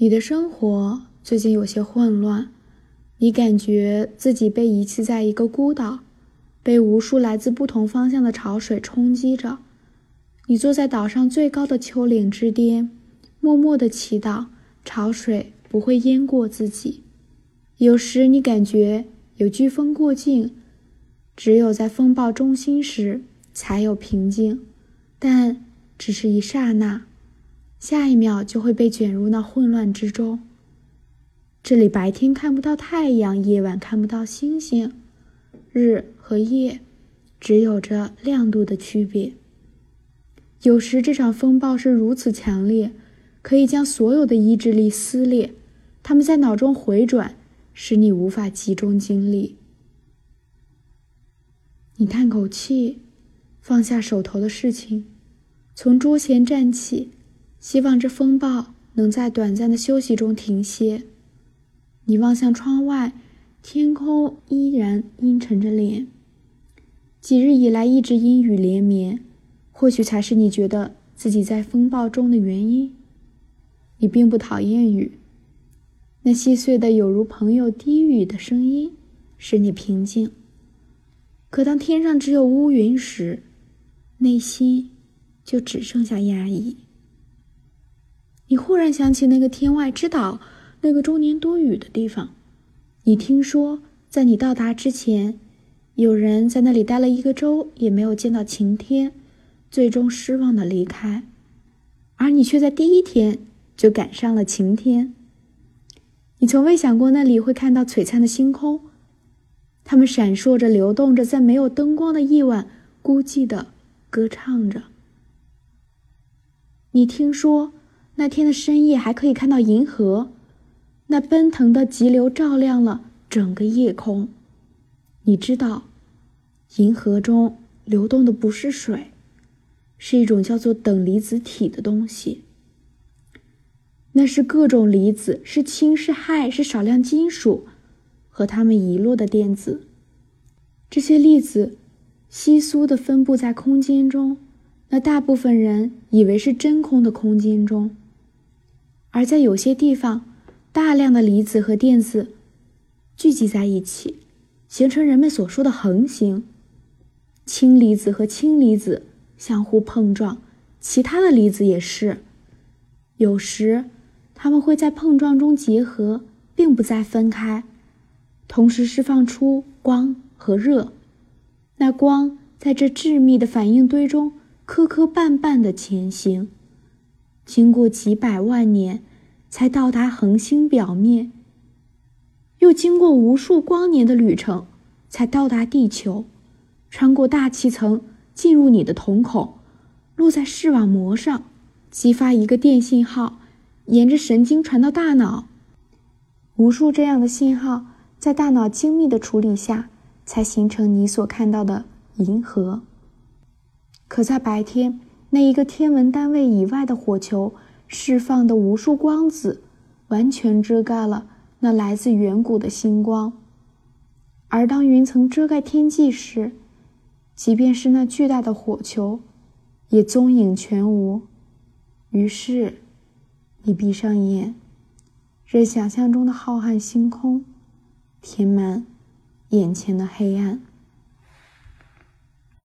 你的生活最近有些混乱，你感觉自己被遗弃在一个孤岛，被无数来自不同方向的潮水冲击着。你坐在岛上最高的丘陵之巅，默默的祈祷潮水不会淹过自己。有时你感觉有飓风过境，只有在风暴中心时才有平静，但只是一刹那。下一秒就会被卷入那混乱之中。这里白天看不到太阳，夜晚看不到星星，日和夜只有着亮度的区别。有时这场风暴是如此强烈，可以将所有的意志力撕裂，他们在脑中回转，使你无法集中精力。你叹口气，放下手头的事情，从桌前站起。希望这风暴能在短暂的休息中停歇。你望向窗外，天空依然阴沉着脸。几日以来一直阴雨连绵，或许才是你觉得自己在风暴中的原因。你并不讨厌雨，那细碎的有如朋友低语的声音使你平静。可当天上只有乌云时，内心就只剩下压抑。你忽然想起那个天外之岛，那个终年多雨的地方。你听说，在你到达之前，有人在那里待了一个周，也没有见到晴天，最终失望的离开。而你却在第一天就赶上了晴天。你从未想过那里会看到璀璨的星空，它们闪烁着、流动着，在没有灯光的夜晚，孤寂的歌唱着。你听说。那天的深夜还可以看到银河，那奔腾的急流照亮了整个夜空。你知道，银河中流动的不是水，是一种叫做等离子体的东西。那是各种离子，是氢，是氦，是少量金属和它们遗落的电子。这些粒子稀疏的分布在空间中，那大部分人以为是真空的空间中。而在有些地方，大量的离子和电子聚集在一起，形成人们所说的恒星。氢离子和氢离子相互碰撞，其他的离子也是。有时，它们会在碰撞中结合，并不再分开，同时释放出光和热。那光在这致密的反应堆中磕磕绊绊地前行。经过几百万年，才到达恒星表面；又经过无数光年的旅程，才到达地球，穿过大气层，进入你的瞳孔，落在视网膜上，激发一个电信号，沿着神经传到大脑。无数这样的信号，在大脑精密的处理下，才形成你所看到的银河。可在白天。那一个天文单位以外的火球释放的无数光子，完全遮盖了那来自远古的星光。而当云层遮盖天际时，即便是那巨大的火球，也踪影全无。于是，你闭上眼，任想象中的浩瀚星空填满眼前的黑暗。